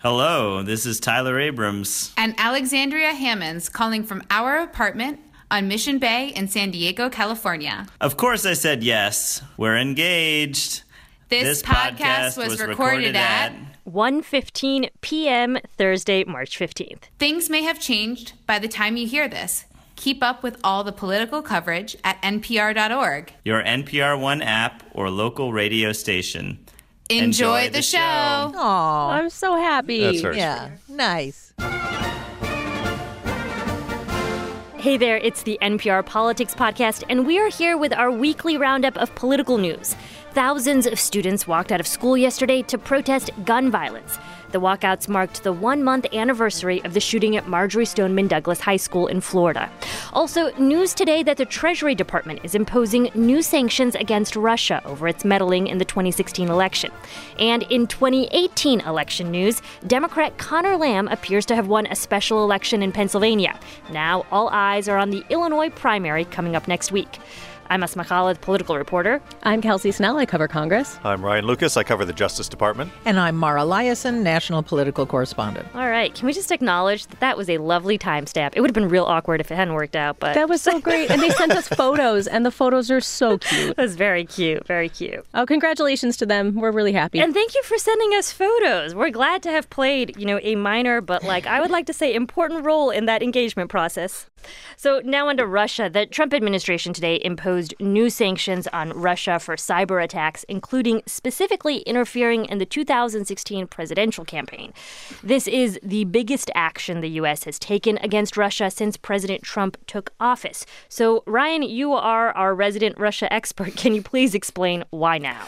Hello, this is Tyler Abrams. And Alexandria Hammonds calling from our apartment on Mission Bay in San Diego, California. Of course, I said yes. We're engaged. This, podcast, was, recorded, at 1:15 p.m. Thursday, March 15th. Things may have changed by the time you hear this. Keep up with all the political coverage at npr.org. Your NPR One app or local radio station. Enjoy, Enjoy the, the show. show. Aw, I'm so happy. That's very yeah, nice. Hey there, it's the NPR Politics Podcast, and we are here with our weekly roundup of political news. Thousands of students walked out of school yesterday to protest gun violence. The walkouts marked the one month anniversary of the shooting at Marjory Stoneman Douglas High School in Florida. Also, news today that the Treasury Department is imposing new sanctions against Russia over its meddling in the 2016 election. And in 2018 election news, Democrat Conor Lamb appears to have won a special election in Pennsylvania. Now, all eyes are on the Illinois primary coming up next week. I'm Asma Khalid, political reporter. I'm Kelsey Snell. I cover Congress. I'm Ryan Lucas. I cover the Justice Department. And I'm Mara Liasson, national political correspondent. All right, can we just acknowledge that that was a lovely timestamp? It would have been real awkward if it hadn't worked out, but That was so great. And they sent us photos, and the photos are so cute. it was very cute, very cute. Oh, congratulations to them. We're really happy. And thank you for sending us photos. We're glad to have played, you know, a minor but like I would like to say important role in that engagement process. So now onto Russia. The Trump administration today imposed new sanctions on Russia for cyber attacks, including specifically interfering in the 2016 presidential campaign. This is the biggest action the U.S. has taken against Russia since President Trump took office. So, Ryan, you are our resident Russia expert. Can you please explain why now?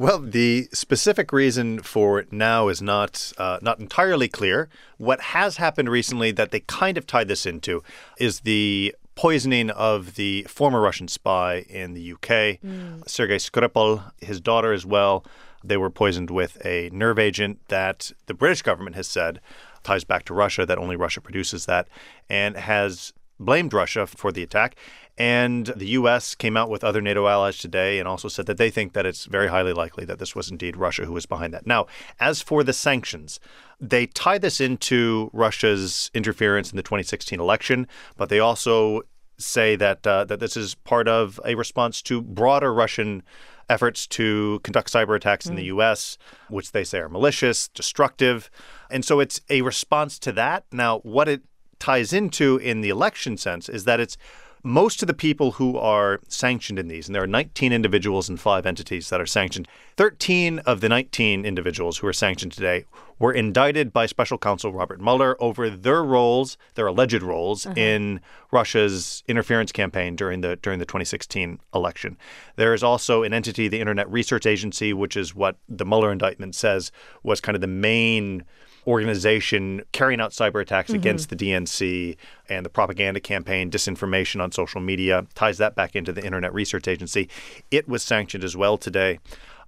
Well, the specific reason for now is not uh, not entirely clear. What has happened recently that they kind of tied this into is the poisoning of the former Russian spy in the UK, mm. Sergei Skripal, his daughter as well. They were poisoned with a nerve agent that the British government has said ties back to Russia, that only Russia produces that, and has blamed Russia for the attack. And the U.S. came out with other NATO allies today and also said that they think that it's very highly likely that this was indeed Russia who was behind that. Now, as for the sanctions, they tie this into Russia's interference in the 2016 election, but they also say that uh, that this is part of a response to broader Russian efforts to conduct cyber attacks in the U.S., which they say are malicious, destructive, and so it's a response to that. Now, what it ties into in the election sense is that it's most of the people who are sanctioned in these, and there are 19 individuals and five entities that are sanctioned, 13 of the 19 individuals who are sanctioned today were indicted by special counsel Robert Mueller over their roles, their alleged roles mm-hmm. in Russia's interference campaign during the during the 2016 election. There is also an entity, the Internet Research Agency, which is what the Mueller indictment says was kind of the main organization carrying out cyber attacks mm-hmm. against the DNC and the propaganda campaign, disinformation on social media, ties that back into the Internet Research Agency. It was sanctioned as well today.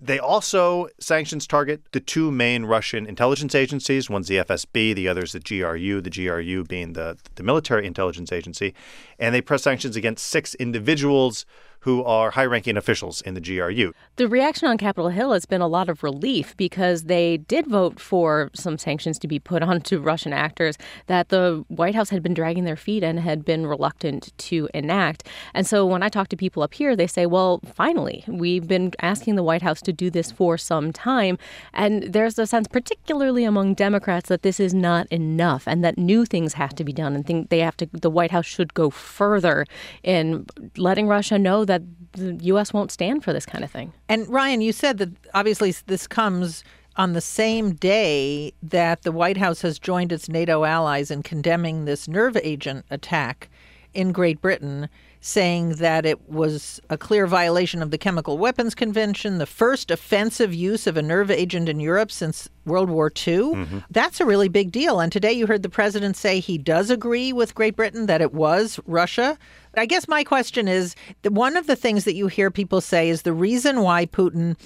They also sanctions target the two main Russian intelligence agencies. One's the FSB, the other's the GRU, the GRU being the, the military intelligence agency. And they press sanctions against six individuals who are high ranking officials in the GRU. the reaction on Capitol Hill has been a lot of relief because they did vote for some sanctions to be put onto Russian actors that the White House had been dragging their feet and had been reluctant to enact. And so when I talk to people up here, they say, well, finally, we've been asking the White House to do this for some time. And there's a sense, particularly among Democrats, that this is not enough and that new things have to be done and think they have to, the White House should go further in letting Russia know that the U.S. won't stand for this kind of thing. And Ryan, you said that obviously this comes on the same day that the White House has joined its NATO allies in condemning this nerve agent attack in Great Britain, saying that it was a clear violation of the Chemical Weapons Convention, the first offensive use of a nerve agent in Europe since World War II. Mm-hmm. That's a really big deal. And today you heard the president say he does agree with Great Britain that it was Russia. I guess my question is one of the things that you hear people say is the reason why Putin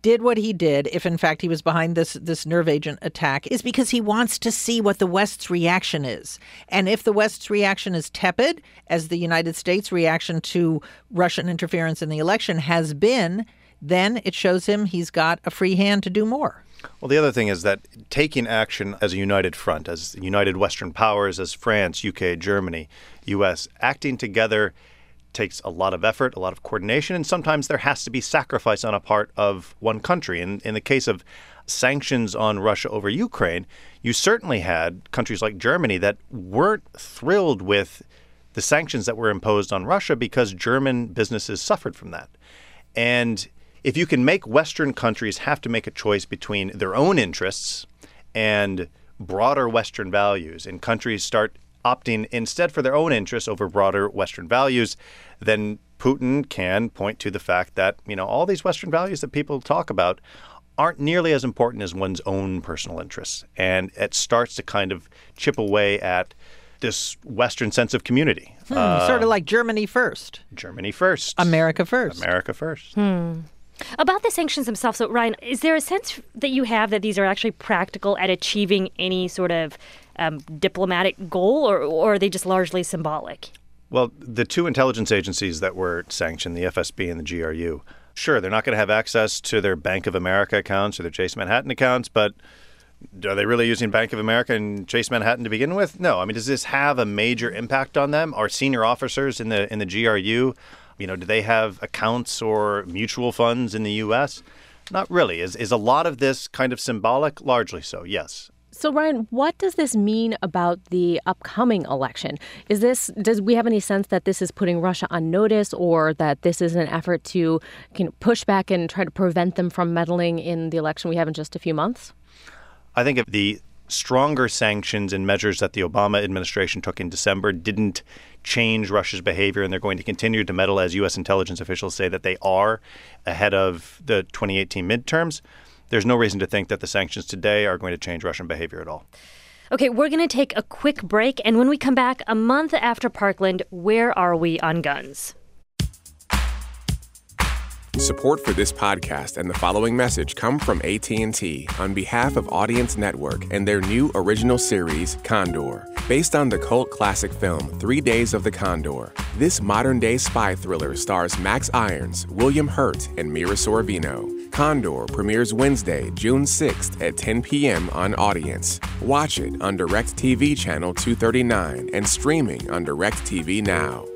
did what he did, if in fact he was behind this this nerve agent attack, is because he wants to see what the West's reaction is. And if the West's reaction is tepid, as the United States' reaction to Russian interference in the election has been, then it shows him he's got a free hand to do more. Well, the other thing is that taking action as a united front, as united Western powers, as France, UK, Germany, US, acting together takes a lot of effort, a lot of coordination, and sometimes there has to be sacrifice on a part of one country. And in the case of sanctions on Russia over Ukraine, you certainly had countries like Germany that weren't thrilled with the sanctions that were imposed on Russia because German businesses suffered from that. And if you can make Western countries have to make a choice between their own interests and broader Western values, and countries start opting instead for their own interests over broader Western values, then Putin can point to the fact that, you know, all these Western values that people talk about aren't nearly as important as one's own personal interests. And it starts to kind of chip away at this Western sense of community. Hmm, uh, sort of like Germany first. Germany first. America first. America first. Hmm. About the sanctions themselves, so Ryan, is there a sense that you have that these are actually practical at achieving any sort of um, diplomatic goal, or, or are they just largely symbolic? Well, the two intelligence agencies that were sanctioned, the FSB and the GRU, sure, they're not going to have access to their Bank of America accounts or their Chase Manhattan accounts, but are they really using Bank of America and Chase Manhattan to begin with? No. I mean, does this have a major impact on them? Are senior officers in the in the GRU, you know, do they have accounts or mutual funds in the U.S.? Not really. Is is a lot of this kind of symbolic? Largely so. Yes. So Ryan, what does this mean about the upcoming election? Is this does we have any sense that this is putting Russia on notice or that this is an effort to you know, push back and try to prevent them from meddling in the election we have in just a few months? I think if the stronger sanctions and measures that the Obama administration took in December didn't change Russia's behavior, and they're going to continue to meddle, as U.S. intelligence officials say that they are ahead of the 2018 midterms there's no reason to think that the sanctions today are going to change Russian behavior at all. Okay, we're going to take a quick break. And when we come back, a month after Parkland, where are we on guns? Support for this podcast and the following message come from AT&T on behalf of Audience Network and their new original series Condor. Based on the cult classic film 3 Days of the Condor, this modern-day spy thriller stars Max Irons, William Hurt, and Mira Sorvino. Condor premieres Wednesday, June 6th at 10 p.m. on Audience. Watch it on DirecTV channel 239 and streaming on DirecTV Now.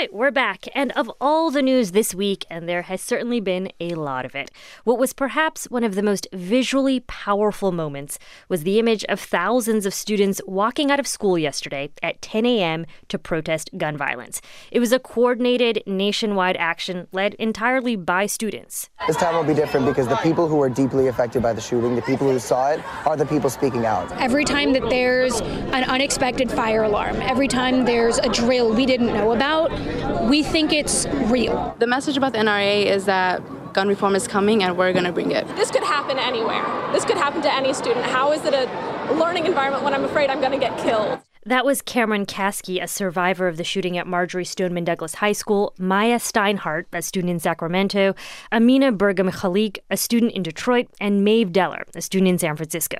Right, we're back. And of all the news this week, and there has certainly been a lot of it, what was perhaps one of the most visually powerful moments was the image of thousands of students walking out of school yesterday at 10 a.m. to protest gun violence. It was a coordinated nationwide action led entirely by students. This time will be different because the people who are deeply affected by the shooting, the people who saw it, are the people speaking out. Every time that there's an unexpected fire alarm, every time there's a drill we didn't know about, we think it's real. The message about the NRA is that gun reform is coming and we're going to bring it. This could happen anywhere. This could happen to any student. How is it a learning environment when I'm afraid I'm going to get killed? That was Cameron Kasky, a survivor of the shooting at Marjory Stoneman Douglas High School, Maya Steinhardt, a student in Sacramento, Amina Burgam Khalik, a student in Detroit, and Maeve Deller, a student in San Francisco.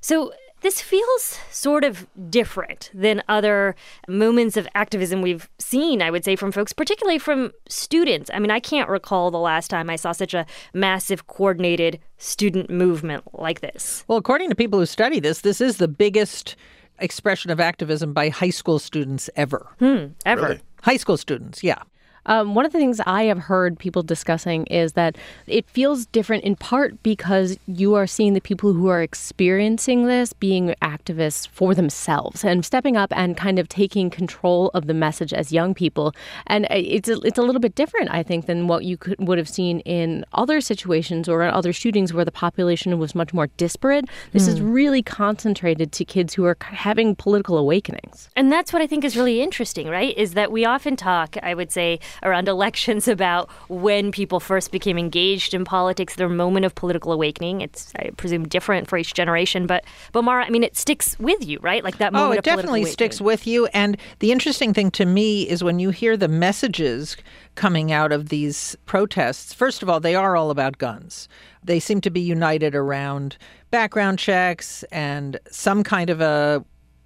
So this feels sort of different than other moments of activism we've seen, I would say, from folks, particularly from students. I mean, I can't recall the last time I saw such a massive, coordinated student movement like this. Well, according to people who study this, this is the biggest expression of activism by high school students ever. Hmm, ever. Really? High school students, yeah. Um, one of the things I have heard people discussing is that it feels different in part because you are seeing the people who are experiencing this being activists for themselves and stepping up and kind of taking control of the message as young people. And it's a, it's a little bit different, I think, than what you could, would have seen in other situations or other shootings where the population was much more disparate. This mm. is hmm. really concentrated to kids who are having political awakenings. And that's what I think is really interesting, right? Is that we often talk, I would say, around elections about when people first became engaged in politics, their moment of political awakening. It's, I presume, different for each generation. But, but Mara, I mean, it sticks with you, right? Like that oh, moment oh, it definitely sticks with you. And the interesting thing to me is when you hear the messages coming out of these protests, first of all, they are all about guns. They seem to be united around background checks and some kind of a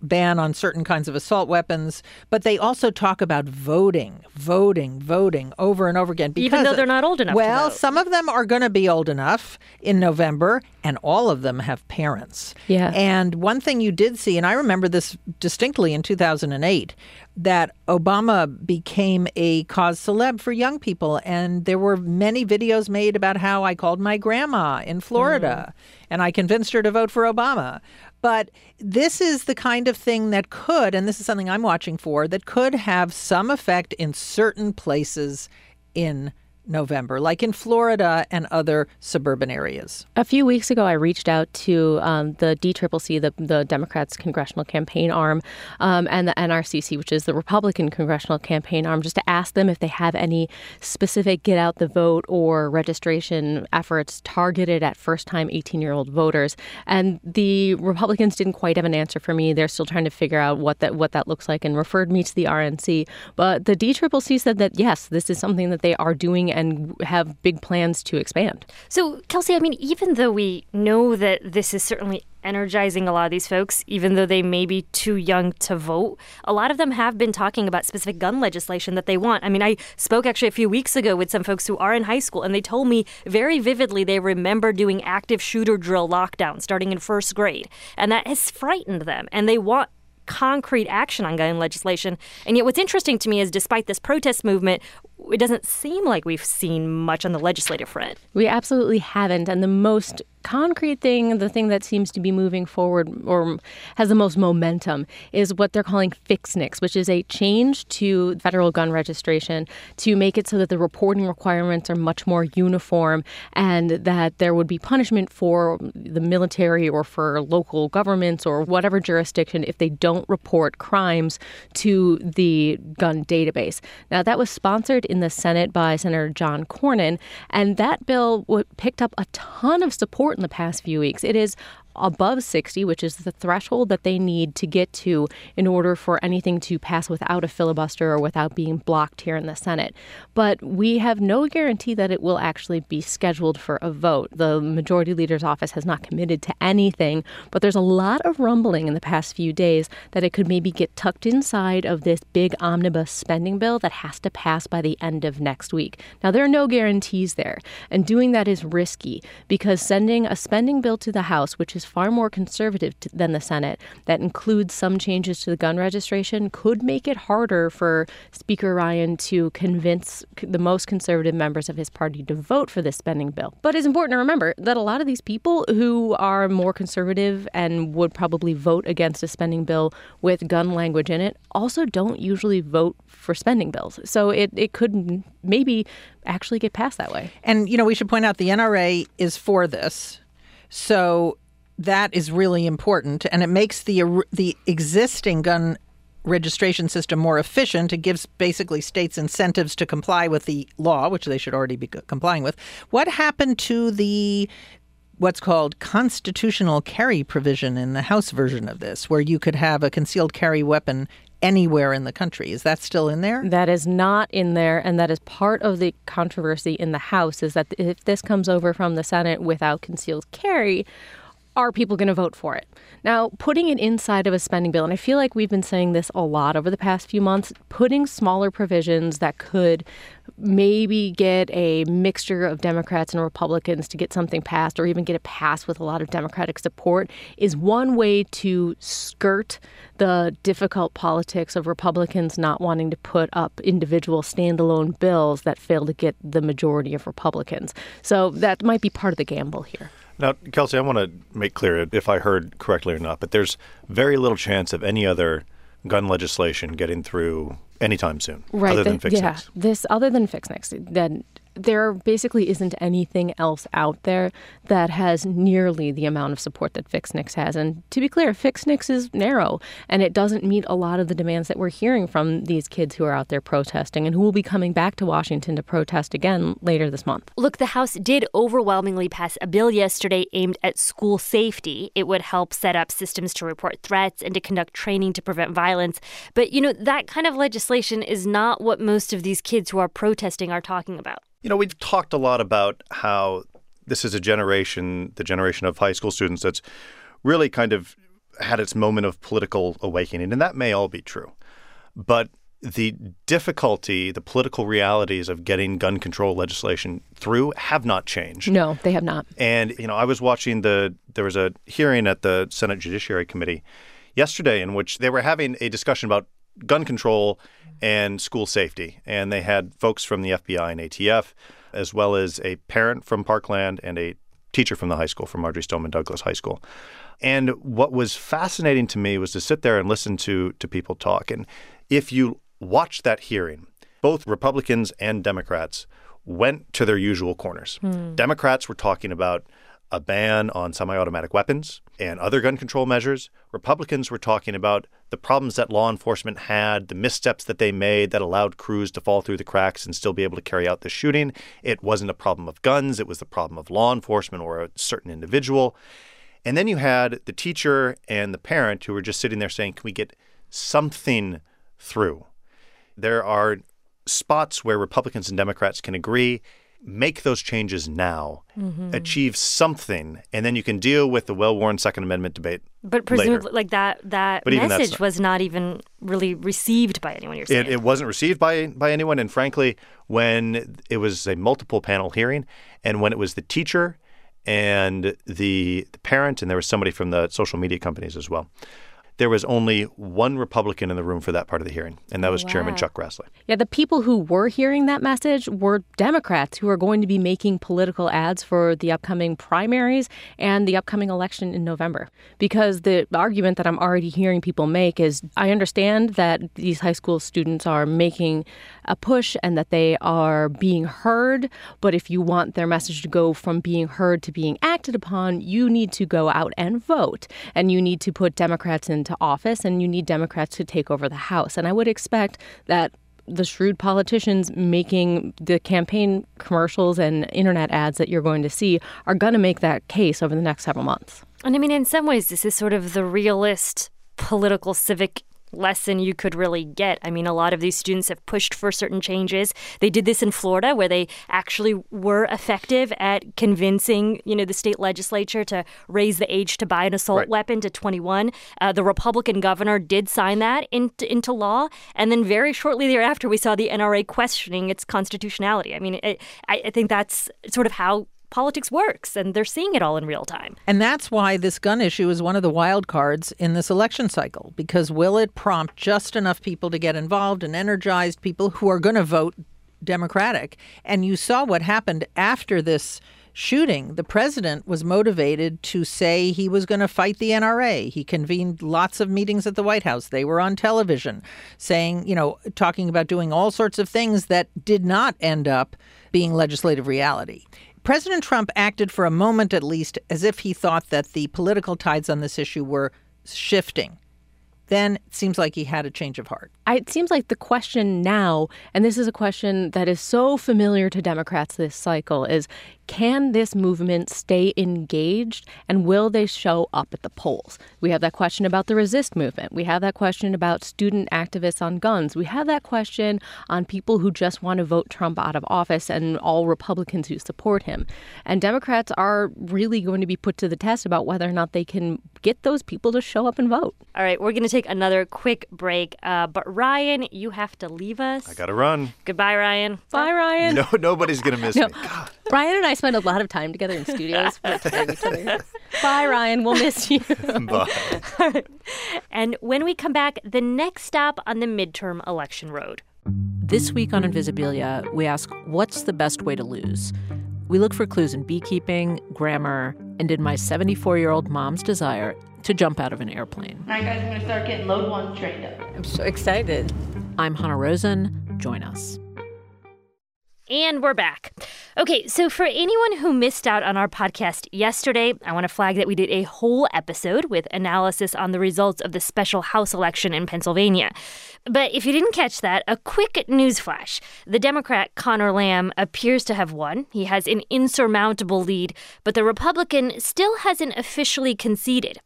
ban on certain kinds of assault weapons, but they also talk about voting, voting, voting over and over again. Because, Even though they're not old enough Well, some of them are going to be old enough in November, and all of them have parents. Yeah. And one thing you did see, and I remember this distinctly in 2008, that Obama became a cause celeb for young people. And there were many videos made about how I called my grandma in Florida mm. and I convinced her to vote for Obama. But this is the kind of thing that could, and this is something I'm watching for, that could have some effect in certain places in November, like in Florida and other suburban areas. A few weeks ago, I reached out to um, the DCCC, the, the Democrats' congressional campaign arm, um, and the NRCC, which is the Republican congressional campaign arm, just to ask them if they have any specific get out the vote or registration efforts targeted at first time 18 year old voters. And the Republicans didn't quite have an answer for me. They're still trying to figure out what that, what that looks like and referred me to the RNC. But the DCCC said that, yes, this is something that they are doing and have big plans to expand. So, Kelsey, I mean, even though we know that this is certainly energizing a lot of these folks, even though they may be too young to vote, a lot of them have been talking about specific gun legislation that they want. I mean, I spoke actually a few weeks ago with some folks who are in high school, and they told me very vividly they remember doing active shooter drill lockdown starting in first grade, and that has frightened them, and they want concrete action on gun legislation. And yet, what's interesting to me is despite this protest movement, it doesn't seem like we've seen much on the legislative front. We absolutely haven't. And the most concrete thing, the thing that seems to be moving forward or has the most momentum, is what they're calling FixNICS, which is a change to federal gun registration to make it so that the reporting requirements are much more uniform and that there would be punishment for the military or for local governments or whatever jurisdiction if they don't report crimes to the gun database. Now, that was sponsored in the Senate by Senator John Cornyn, and that bill picked up a ton of support in the past few weeks. It is above 60, which is the threshold that they need to get to in order for anything to pass without a filibuster or without being blocked here in the Senate. But we have no guarantee that it will actually be scheduled for a vote. The majority leader's office has not committed to anything, but there's a lot of rumbling in the past few days that it could maybe get tucked inside of this big omnibus spending bill that has to pass by the end of next week. Now, there are no guarantees there, and doing that is risky because sending a spending bill to the House, which is far more conservative than the Senate, that includes some changes to the gun registration, could make it harder for Speaker Ryan to convince the most conservative members of his party to vote for this spending bill. But it's important to remember that a lot of these people who are more conservative and would probably vote against a spending bill with gun language in it also don't usually vote for spending bills. So it, it could maybe actually get passed that way. And, you know, we should point out the NRA is for this. So that is really important. And it makes the, the existing gun registration system more efficient. It gives basically states incentives to comply with the law, which they should already be complying with. What happened to the what's called constitutional carry provision in the House version of this, where you could have a concealed carry weapon anywhere in the country. Is that still in there? That is not in there, and that is part of the controversy in the House. Is that if this comes over from the Senate without concealed carry, are people going to vote for it? Now, putting it inside of a spending bill, and I feel like we've been saying this a lot over the past few months, putting smaller provisions that could maybe get a mixture of Democrats and Republicans to get something passed or even get it passed with a lot of Democratic support is one way to skirt the difficult politics of Republicans not wanting to put up individual standalone bills that fail to get the majority of Republicans. So that might be part of the gamble here. Now, Kelsey, I want to make clear if I heard correctly or not, but there's very little chance of any other gun legislation getting through anytime soon, right, other than the, FixNICS. Yeah, this other than FixNICS, then there basically isn't anything else out there that has nearly the amount of support that FixNICS has. And to be clear, FixNICS is narrow and it doesn't meet a lot of the demands that we're hearing from these kids who are out there protesting and who will be coming back to Washington to protest again later this month. Look, the House did overwhelmingly pass a bill yesterday aimed at school safety. It would help set up systems to report threats and to conduct training to prevent violence. But, you know, that kind of legislation is not what most of these kids who are protesting are talking about. You know, we've talked a lot about how this is a generation, the generation of high school students, that's really kind of had its moment of political awakening, and that may all be true. But the difficulty, the political realities of getting gun control legislation through have not changed. No, they have not. And you know, I was watching the there was a hearing at the Senate Judiciary Committee yesterday in which they were having a discussion about gun control and school safety, and they had folks from the FBI and ATF, as well as a parent from Parkland and a teacher from the high school, from Marjory Stoneman Douglas High School. And what was fascinating to me was to sit there and listen to to people talk. And if you watch that hearing, both Republicans and Democrats went to their usual corners. Hmm. Democrats were talking about a ban on semi automatic weapons and other gun control measures. Republicans were talking about the problems that law enforcement had, the missteps that they made that allowed Cruz to fall through the cracks and still be able to carry out the shooting. It wasn't a problem of guns, it was the problem of law enforcement or a certain individual. And then you had the teacher and the parent who were just sitting there saying, Can we get something through? There are spots where Republicans and Democrats can agree, make those changes now, Mhm. achieve something, and then you can deal with the well worn Second Amendment debate. But later. presumably, like that, that But message not- was not even really received by anyone. You're saying It, it wasn't received by by anyone, and frankly, when it was a multiple panel hearing, and when it was the teacher and the, the parent, and there was somebody from the social media companies as well, there was only one Republican in the room for that part of the hearing, and that oh, was Chairman Chuck Grassley. Yeah, the people who were hearing that message were Democrats who are going to be making political ads for the upcoming primaries and the upcoming election in November. Because the argument that I'm already hearing people make is I understand that these high school students are making a push and that they are being heard, but if you want their message to go from being heard to being acted upon, you need to go out and vote. And you need to put Democrats into office and you need Democrats to take over the House. And I would expect that the shrewd politicians making the campaign commercials and internet ads that you're going to see are going to make that case over the next several months. And I mean, in some ways, this is sort of the realist political civic lesson you could really get. I mean, a lot of these students have pushed for certain changes. They did this in Florida where they actually were effective at convincing, you know, the state legislature to raise the age to buy an assault Right. weapon to 21. Uh, the Republican governor did sign that into, into law. And then very shortly thereafter, we saw the NRA questioning its constitutionality. I mean, it, I, I think that's sort of how politics works, and they're seeing it all in real time. And that's why this gun issue is one of the wild cards in this election cycle. Because will it prompt just enough people to get involved and energized people who are going to vote Democratic? And you saw what happened after this shooting. The president was motivated to say he was going to fight the NRA. He convened lots of meetings at the White House. They were on television saying, you know, talking about doing all sorts of things that did not end up being legislative reality. President Trump acted for a moment at least as if he thought that the political tides on this issue were shifting. Then it seems like he had a change of heart. It seems like the question now, and this is a question that is so familiar to Democrats this cycle, is can this movement stay engaged and will they show up at the polls? We have that question about the resist movement. We have that question about student activists on guns. We have that question on people who just want to vote Trump out of office and all Republicans who support him. And Democrats are really going to be put to the test about whether or not they can get those people to show up and vote. All right, we're going to take another quick break. Uh, but Ryan, you have to leave us. I got to run. Goodbye, Ryan. Bye, Ryan. No, nobody's going to miss No. me. Ryan and I spend a lot of time together in studios. protecting each other. Bye, Ryan. We'll miss you. Bye. And when we come back, the next stop on the midterm election road. This week on Invisibilia, we ask what's the best way to lose? We look for clues in beekeeping, grammar, and in my 74 year old mom's desire to jump out of an airplane. All right, guys, I'm going to start getting load one trained up. I'm so excited. I'm Hanna Rosin. Join us. And we're back. Okay, so for anyone who missed out on our podcast yesterday, I want to flag that we did a whole episode with analysis on the results of the special House election in Pennsylvania. But if you didn't catch that, a quick news flash. The Democrat Conor Lamb appears to have won. He has an insurmountable lead, but the Republican still hasn't officially conceded.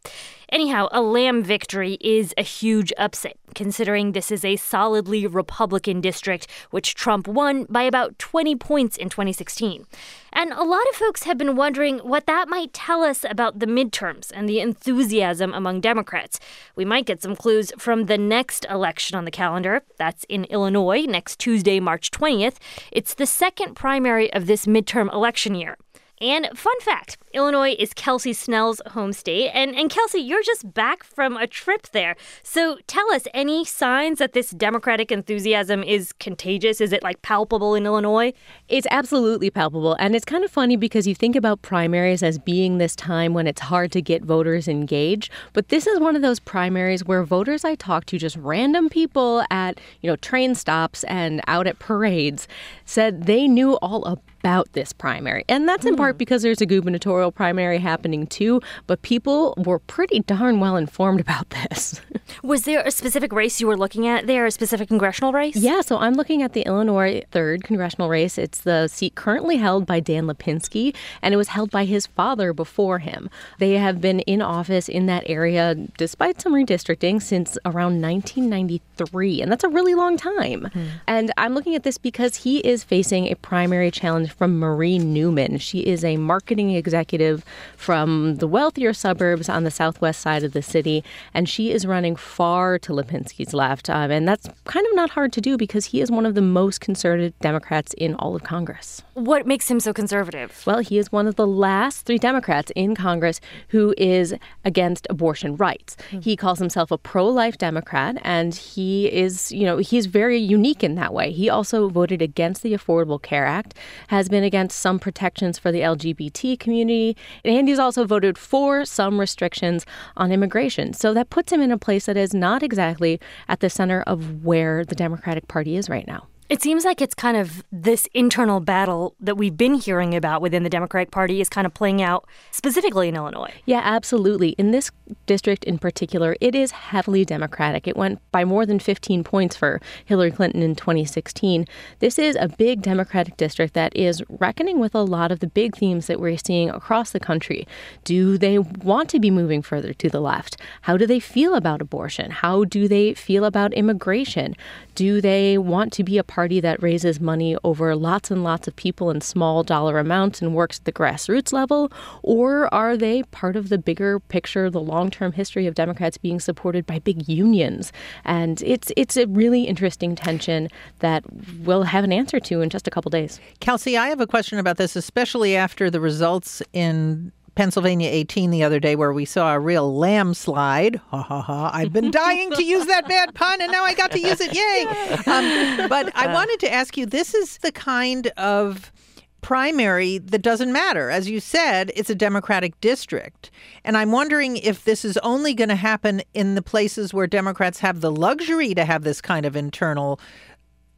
Anyhow, a Lamb victory is a huge upset, considering this is a solidly Republican district, which Trump won by about 20 points in 2016. And a lot of folks have been wondering what that might tell us about the midterms and the enthusiasm among Democrats. We might get some clues from the next election on the calendar. That's in Illinois next Tuesday, March 20th. It's the second primary of this midterm election year. And fun fact Illinois is Kelsey Snell's home state. And, and Kelsey, you're just back from a trip there. So tell us any signs that this Democratic enthusiasm is contagious? Is it like palpable in Illinois? It's absolutely palpable. And it's kind of funny because you think about primaries as being this time when it's hard to get voters engaged. But this is one of those primaries where voters I talk to, just random people at, you know, train stops and out at parades, said they knew all about about this primary. And that's in part hmm. because there's a gubernatorial primary happening too, but people were pretty darn well informed about this. Was there a specific race you were looking at there, a specific congressional race? Yeah, so I'm looking at the Illinois 3rd congressional race. It's the seat currently held by Dan Lipinski, and it was held by his father before him. They have been in office in that area, despite some redistricting, since around 1993, and that's a really long time. Hmm. And I'm looking at this because he is facing a primary challenge from Marie Newman. She is a marketing executive from the wealthier suburbs on the southwest side of the city, and she is running far to Lipinski's left. Um, and that's kind of not hard to do because he is one of the most conservative Democrats in all of Congress. What makes him so conservative? Well, he is one of the last three Democrats in Congress who is against abortion rights. Mm-hmm. He calls himself a pro life Democrat, and he is, you know, he's very unique in that way. He also voted against the Affordable Care Act, has been against some protections for the LGBT community, and he's also voted for some restrictions on immigration. So that puts him in a place that is not exactly at the center of where the Democratic Party is right now. It seems like it's kind of this internal battle that we've been hearing about within the Democratic Party is kind of playing out specifically in Illinois. Yeah, absolutely. In this district in particular, it is heavily Democratic. It went by more than 15 points for Hillary Clinton in 2016. This is a big Democratic district that is reckoning with a lot of the big themes that we're seeing across the country. Do they want to be moving further to the left? How do they feel about abortion? How do they feel about immigration? Do they want to be a party that raises money over lots and lots of people in small dollar amounts and works at the grassroots level? Or are they part of the bigger picture, the long term history of Democrats being supported by big unions? And it's, it's a really interesting tension that we'll have an answer to in just a couple days. Kelsey, I have a question about this, especially after the results in Pennsylvania 18 the other day where we saw a real landslide. Ha ha ha. I've been dying to use that bad pun and now I got to use it. Yay. Um, but I wanted to ask you this is the kind of primary that doesn't matter. As you said, it's a Democratic district. And I'm wondering if this is only going to happen in the places where Democrats have the luxury to have this kind of internal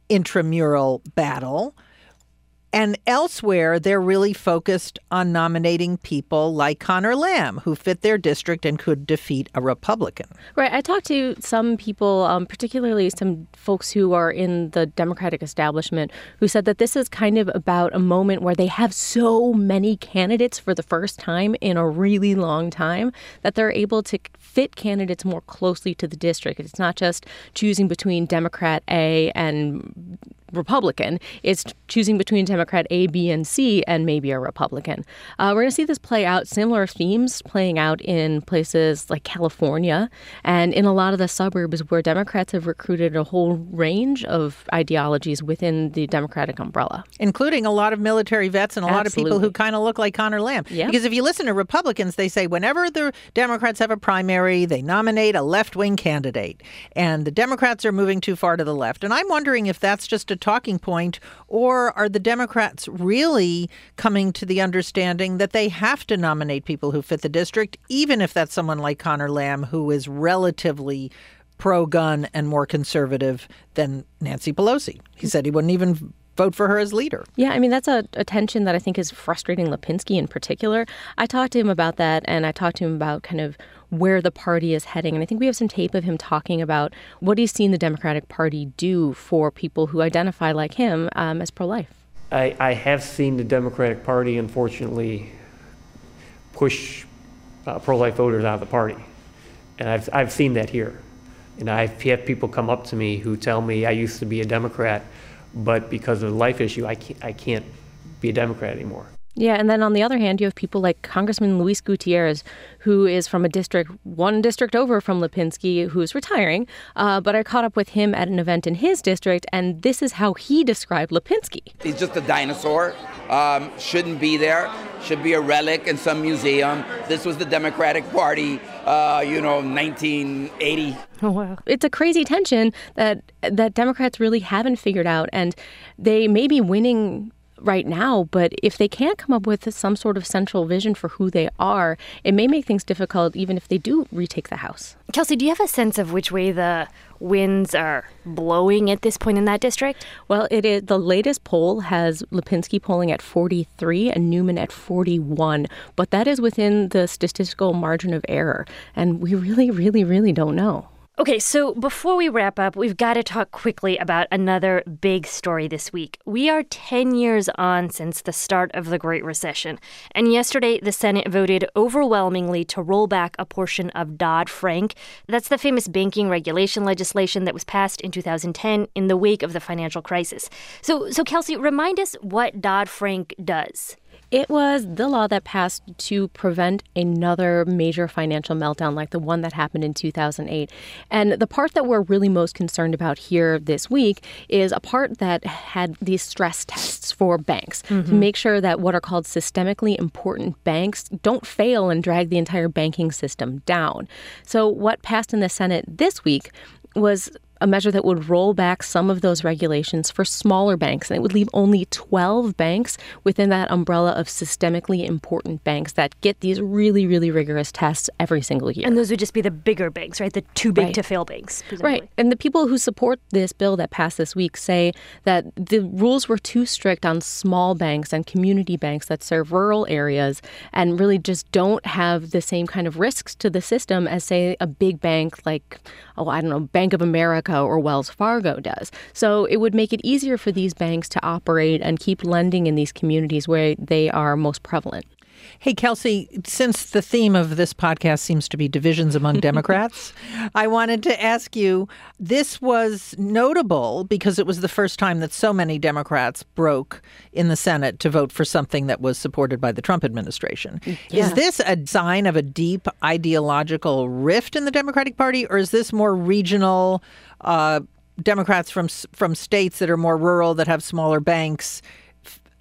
intramural battle and elsewhere, they're really focused on nominating people like Conor Lamb, who fit their district and could defeat a Republican. Right. I talked to some people, um, particularly some folks who are in the Democratic establishment, who said that this is kind of about a moment where they have so many candidates for the first time in a really long time that they're able to fit candidates more closely to the district. It's not just choosing between Democrat A and Republican. It's choosing between Democrat A, B, and C, and maybe a Republican. Uh, we're going to see this play out, similar themes playing out in places like California and in a lot of the suburbs where Democrats have recruited a whole range of ideologies within the Democratic umbrella, including a lot of military vets and a lot of people who kind of look like Conor Lamb. Yeah. Because if you listen to Republicans, they say whenever the Democrats have a primary, they nominate a left wing candidate, and the Democrats are moving too far to the left. And I'm wondering if that's just a talking point, or are the Democrats really coming to the understanding that they have to nominate people who fit the district, even if that's someone like Conor Lamb, who is relatively pro gun and more conservative than Nancy Pelosi? He said he wouldn't even vote for her as leader. Yeah, I mean, that's a, a tension that I think is frustrating Lipinski in particular. I talked to him about that, and I talked to him about kind of where the party is heading. And I think we have some tape of him talking about what he's seen the Democratic Party do for people who identify like him um, as pro life. I, I, have seen the Democratic Party, unfortunately, push uh, pro life voters out of the party. And I've, I've seen that here. And I've had people come up to me who tell me I used to be a Democrat, but because of the life issue, I can't, I can't be a Democrat anymore. Yeah, and then on the other hand, you have people like Congressman Luis Gutierrez, who is from a district, one district over from Lipinski, who's retiring. Uh, but I caught up with him at an event in his district, and this is how he described Lipinski. He's just a dinosaur. Um, shouldn't be there. Should be a relic in some museum. This was the Democratic Party, uh, you know, 1980. Oh wow! It's a crazy tension that that Democrats really haven't figured out, and they may be winning right now, but if they can't come up with some sort of central vision for who they are, it may make things difficult even if they do retake the House. Kelsey, do you have a sense of which way the winds are blowing at this point in that district? Well, it is the latest poll has Lipinski polling at 43 and Newman at 41, but that is within the statistical margin of error, and we really really really don't know. Okay, so before we wrap up, we've got to talk quickly about another big story this week. We are 10 years on since the start of the Great Recession, and yesterday the Senate voted overwhelmingly to roll back a portion of Dodd Frank. That's the famous banking regulation legislation that was passed in 2010 in the wake of the financial crisis. So, so Kelsey, remind us what Dodd Frank does. It was the law that passed to prevent another major financial meltdown like the one that happened in 2008. And the part that we're really most concerned about here this week is a part that had these stress tests for banks mm-hmm. to make sure that what are called systemically important banks don't fail and drag the entire banking system down. So, what passed in the Senate this week was a measure that would roll back some of those regulations for smaller banks, and it would leave only 12 banks within that umbrella of systemically important banks that get these really, really rigorous tests every single year. And those would just be the bigger banks, right? The too big right. to fail banks. Presumably. Right. And the people who support this bill that passed this week say that the rules were too strict on small banks and community banks that serve rural areas and really just don't have the same kind of risks to the system as, say, a big bank like, oh, I don't know, Bank of America or Wells Fargo does. So it would make it easier for these banks to operate and keep lending in these communities where they are most prevalent. Hey, Kelsey, since the theme of this podcast seems to be divisions among Democrats, I wanted to ask you this was notable because it was the first time that so many Democrats broke in the Senate to vote for something that was supported by the Trump administration. Yeah. Is this a sign of a deep ideological rift in the Democratic Party, or is this more regional? Uh, Democrats from from states that are more rural that have smaller banks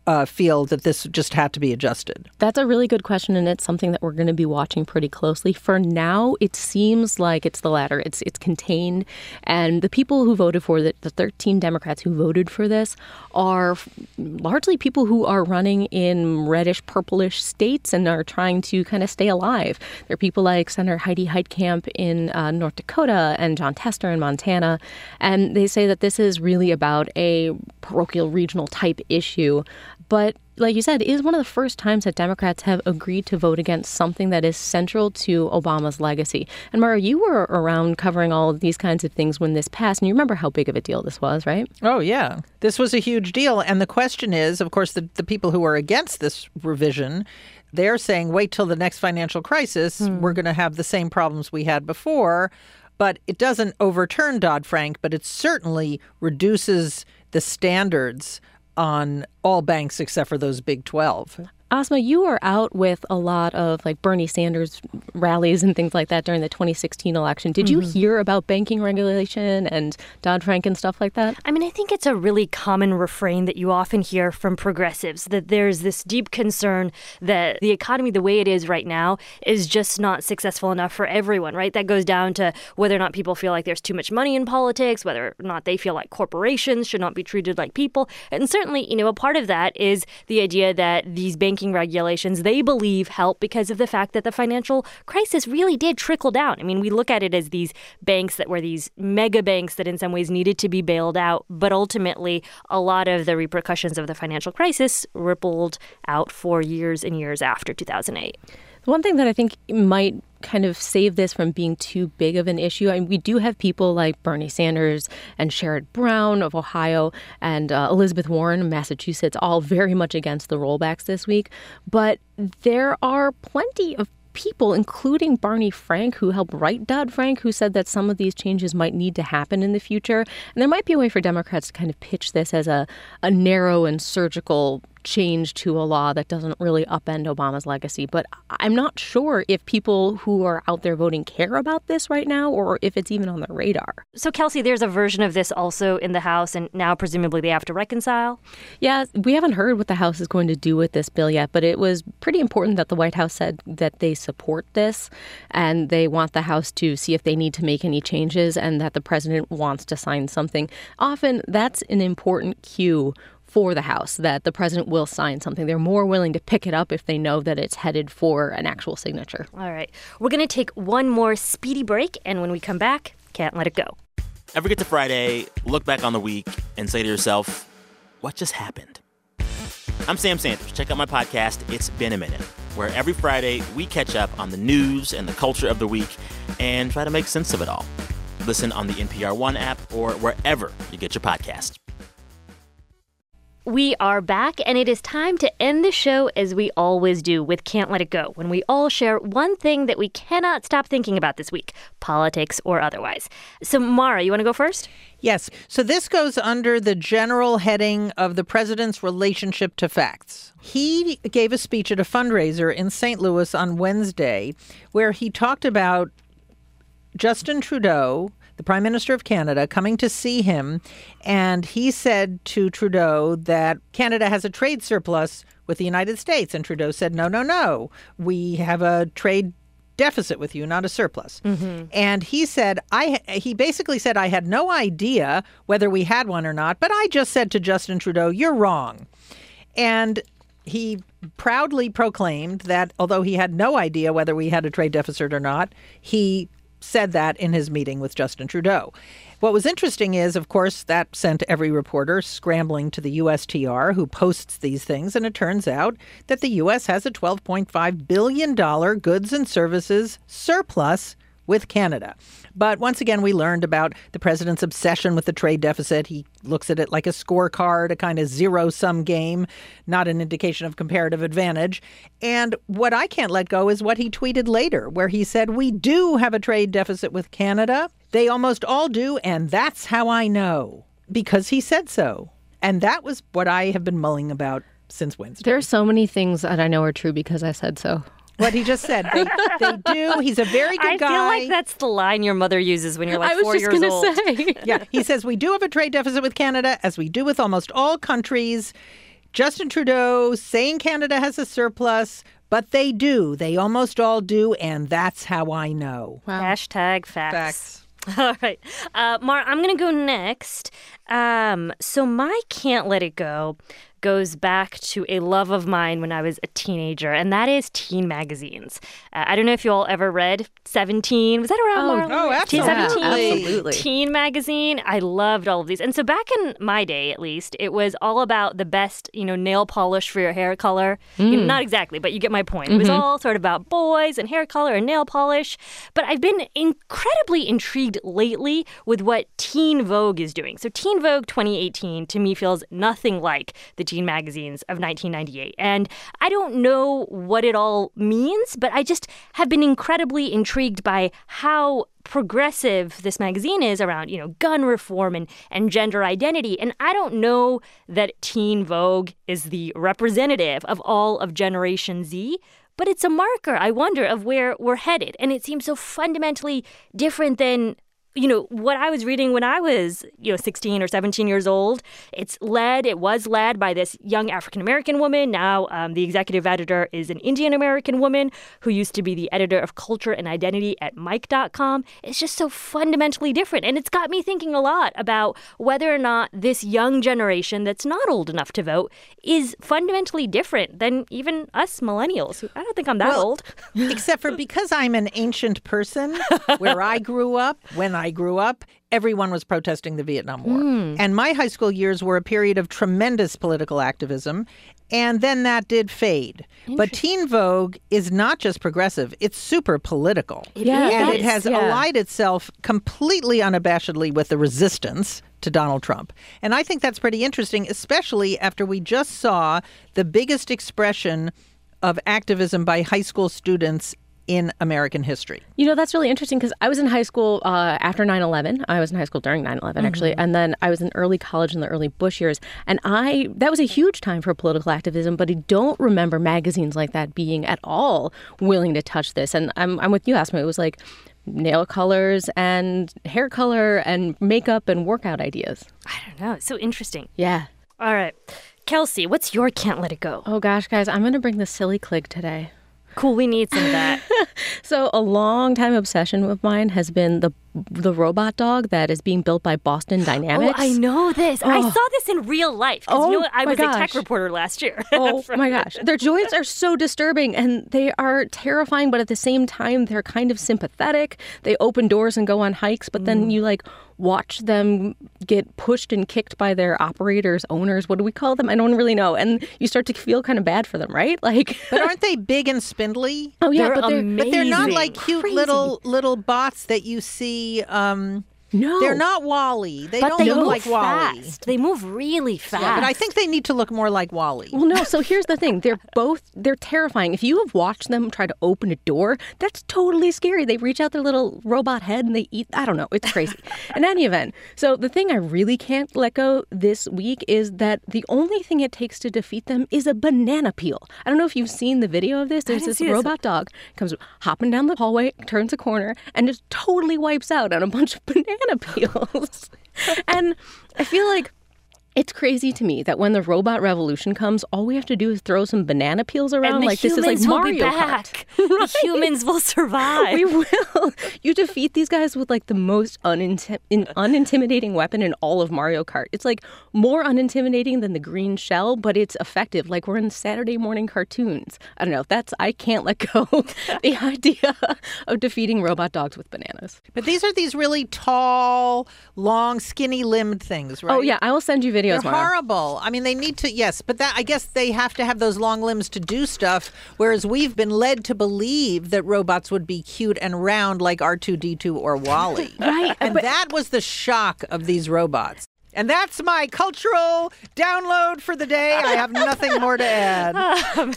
uh, feel that this just had to be adjusted? That's a really good question, and it's something that we're going to be watching pretty closely. For now, it seems like it's the latter. It's it's contained, and the people who voted for it, the 13 Democrats who voted for this, are largely people who are running in reddish, purplish states and are trying to kind of stay alive. There are people like Senator Heidi Heitkamp in uh, North Dakota and Jon Tester in Montana, and they say that this is really about a parochial regional type issue but like you said, it is one of the first times that Democrats have agreed to vote against something that is central to Obama's legacy. And Mara, you were around covering all of these kinds of things when this passed, and you remember how big of a deal this was, right? Oh, yeah. This was a huge deal. And the question is, of course, the, the people who are against this revision, they're saying, wait till the next financial crisis. Hmm. We're going to have the same problems we had before. But it doesn't overturn Dodd Frank, but it certainly reduces the standards on all banks except for those big 12. Asma, you were out with a lot of like Bernie Sanders rallies and things like that during the 2016 election. Did mm-hmm. you hear about banking regulation and Dodd Frank and stuff like that? I mean, I think it's a really common refrain that you often hear from progressives that there's this deep concern that the economy, the way it is right now, is just not successful enough for everyone, right? That goes down to whether or not people feel like there's too much money in politics, whether or not they feel like corporations should not be treated like people. And certainly, you know, a part of that is the idea that these banking banking regulations they believe help because of the fact that the financial crisis really did trickle down. I mean, we look at it as these banks that were these mega banks that in some ways needed to be bailed out, but ultimately a lot of the repercussions of the financial crisis rippled out for years and years after 2008. The one thing that I think might kind of save this from being too big of an issue. I mean, we do have people like Bernie Sanders and Sherrod Brown of Ohio and uh, Elizabeth Warren of Massachusetts, all very much against the rollbacks this week. But there are plenty of people, including Barney Frank, who helped write Dodd Frank, who said that some of these changes might need to happen in the future. And there might be a way for Democrats to kind of pitch this as a, a narrow and surgical change to a law that doesn't really upend Obama's legacy. But I'm not sure if people who are out there voting care about this right now or if it's even on their radar. So, Kelsey, there's a version of this also in the House, and now presumably they have to reconcile? Yeah, we haven't heard what the House is going to do with this bill yet, but it was pretty important that the White House said that they support this and they want the House to see if they need to make any changes and that the president wants to sign something. Often that's an important cue for the House that the president will sign something. They're more willing to pick it up if they know that it's headed for an actual signature. All right. We're going to take one more speedy break, and when we come back, can't let it go. Ever get to Friday, look back on the week, and say to yourself, what just happened? I'm Sam Sanders. Check out my podcast, It's Been a Minute, where every Friday we catch up on the news and the culture of the week and try to make sense of it all. Listen on the NPR One app or wherever you get your podcast. We are back, and it is time to end the show as we always do with Can't Let It Go, when we all share one thing that we cannot stop thinking about this week, politics or otherwise. So, Mara, you want to go first? Yes. So, this goes under the general heading of the president's relationship to facts. He gave a speech at a fundraiser in St. Louis on Wednesday where he talked about Justin Trudeau the Prime Minister of Canada, coming to see him. And he said to Trudeau that Canada has a trade surplus with the United States. And Trudeau said, no, no, no. We have a trade deficit with you, not a surplus. Mm-hmm. And he said, I he basically said I had no idea whether we had one or not, but I just said to Justin Trudeau, you're wrong. And he proudly proclaimed that although he had no idea whether we had a trade deficit or not, he said that in his meeting with Justin Trudeau. What was interesting is, of course, that sent every reporter scrambling to the USTR who posts these things. And it turns out that the U.S. has a $12.5 billion goods and services surplus with Canada. But once again, we learned about the president's obsession with the trade deficit. He looks at it like a scorecard, a kind of zero sum game, not an indication of comparative advantage. And what I can't let go is what he tweeted later, where he said, We do have a trade deficit with Canada. They almost all do, and that's how I know, because he said so. And that was what I have been mulling about since Wednesday. There are so many things that I know are true because I said so what he just said. They, they, do. He's a very good I guy. I feel like that's the line your mother uses when you're like four years old. Say. yeah, he says we do have a trade deficit with Canada, as we do with almost all countries. Justin Trudeau saying Canada has a surplus, but they do. They almost all do, and that's how I know. Wow. Hashtag facts. Facts. All right. Uh, Mar, I'm going to go next. Um, so, my Can't Let It Go goes back to a love of mine when I was a teenager, and that is teen magazines. Uh, I don't know if you all ever read Seventeen. Was that around? Oh, oh absolutely. Teen 17? absolutely. Teen magazine. I loved all of these, and so back in my day, at least, it was all about the best, you know, nail polish for your hair color. Mm. You know, not exactly, but you get my point. It was mm-hmm. all sort of about boys and hair color and nail polish. But I've been incredibly intrigued lately with what Teen Vogue is doing. So Teen Vogue 2018 to me feels nothing like the teen magazines of 1998. And I don't know what it all means, but I just have been incredibly intrigued by how progressive this magazine is around, you know, gun reform and, and gender identity. And I don't know that Teen Vogue is the representative of all of Generation Z, but it's a marker, I wonder, of where we're headed. And it seems so fundamentally different than you know, what I was reading when I was, you know, 16 or 17 years old, it's led, it was led by this young African American woman. Now, um, the executive editor is an Indian American woman who used to be the editor of culture and identity at mic.com It's just so fundamentally different. And it's got me thinking a lot about whether or not this young generation that's not old enough to vote is fundamentally different than even us millennials. I don't think I'm that Well, old. Except for because I'm an ancient person, where I grew up, when I grew up, everyone was protesting the Vietnam War. Hmm. And my high school years were a period of tremendous political activism. And then that did fade. But Teen Vogue is not just progressive, it's super political. It Yeah, and it has yeah. allied itself completely unabashedly with the resistance to Donald Trump. And I think that's pretty interesting, especially after we just saw the biggest expression of activism by high school students in American history. You know, that's really interesting because I was in high school uh, after 9 11. I was in high school during 9 11, actually. Mhm. And then I was in early college in the early Bush years. And I, that was a huge time for political activism, but I don't remember magazines like that being at all willing to touch this. And I'm, I'm with you, Asma. It was like nail colors and hair color and makeup and workout ideas. I don't know. It's so interesting. Yeah. All right. Kelsey, what's your can't let it go? Oh gosh, guys, I'm going to bring the silly clig today. Cool, we need some of that. so a long time obsession of mine has been the the robot dog that is being built by Boston Dynamics. Oh, I know this. I Oh. saw this in real life. Oh, you know what? I my was a tech reporter last year. Oh my gosh. Their joints are so disturbing and they are terrifying, but at the same time, they're kind of sympathetic. They open doors and go on hikes, but then mm. you like watch them get pushed and kicked by their operators, owners. What do we call them? I don't really know. And you start to feel kind of bad for them, right? Like, But aren't they big and spindly? Oh, yeah, They're but they're, But they're not like cute Crazy. little little bots that you see. Um, no. they're not WALL-E. They but don't they look move like WALL-E. fast. They move really fast. Yeah, but I think they need to look more like WALL-E. Well, no. So here's the thing: they're both they're terrifying. If you have watched them try to open a door, that's totally scary. They reach out their little robot head and they eat. I don't know. It's crazy. In any event, so the thing I really can't let go this week is that the only thing it takes to defeat them is a banana peel. I don't know if you've seen the video of this. There's this see this. robot dog comes hopping down the hallway, turns a corner, and just totally wipes out on a bunch of and I feel like it's crazy to me that when the robot revolution comes, all we have to do is throw some banana peels around. and the like this is like humans will Mario be Kart. back. The humans will survive. We will. You defeat these guys with like the most uninti- in, unintimidating weapon in all of Mario Kart. It's like more unintimidating than the green shell, but it's effective. Like we're in Saturday morning cartoons. I don't know. That's I can't let go the idea of defeating robot dogs with bananas. But these are these really tall, long, skinny limbed things, right? Oh yeah, I will send you videos. They're Mara. horrible. I mean, they need to, yes, but that I guess they have to have those long limbs to do stuff. Whereas we've been led to believe that robots would be cute and round like R2D2 or WALL-E. Right, And that was the shock of these robots. And that's my cultural download for the day. I have nothing more to add. Oh,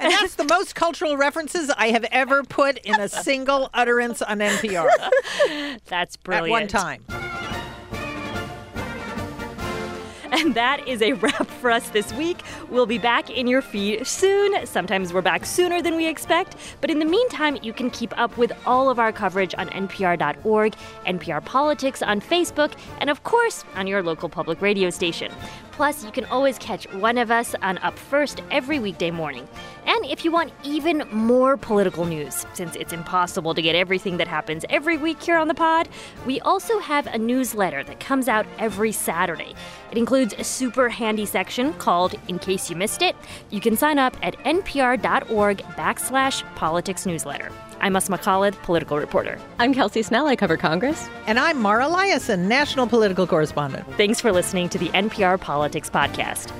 and that's the most cultural references I have ever put in a single utterance on NPR That's brilliant. at one time. And that is a wrap for us this week. We'll be back in your feed soon. Sometimes we're back sooner than we expect. But in the meantime, you can keep up with all of our coverage on npr.org, NPR Politics on Facebook, and of course, on your local public radio station. Plus, you can always catch one of us on Up First every weekday morning. And if you want even more political news, since it's impossible to get everything that happens every week here on the pod, we also have a newsletter that comes out every Saturday. It includes a super handy section called In Case You Missed It. You can sign up at npr.org backslash politics newsletter. I'm Asma Khalid, political reporter. I'm Kelsey Snell. I cover Congress. And I'm Mara Liasson, national political correspondent. Thanks for listening to the NPR Politics Podcast.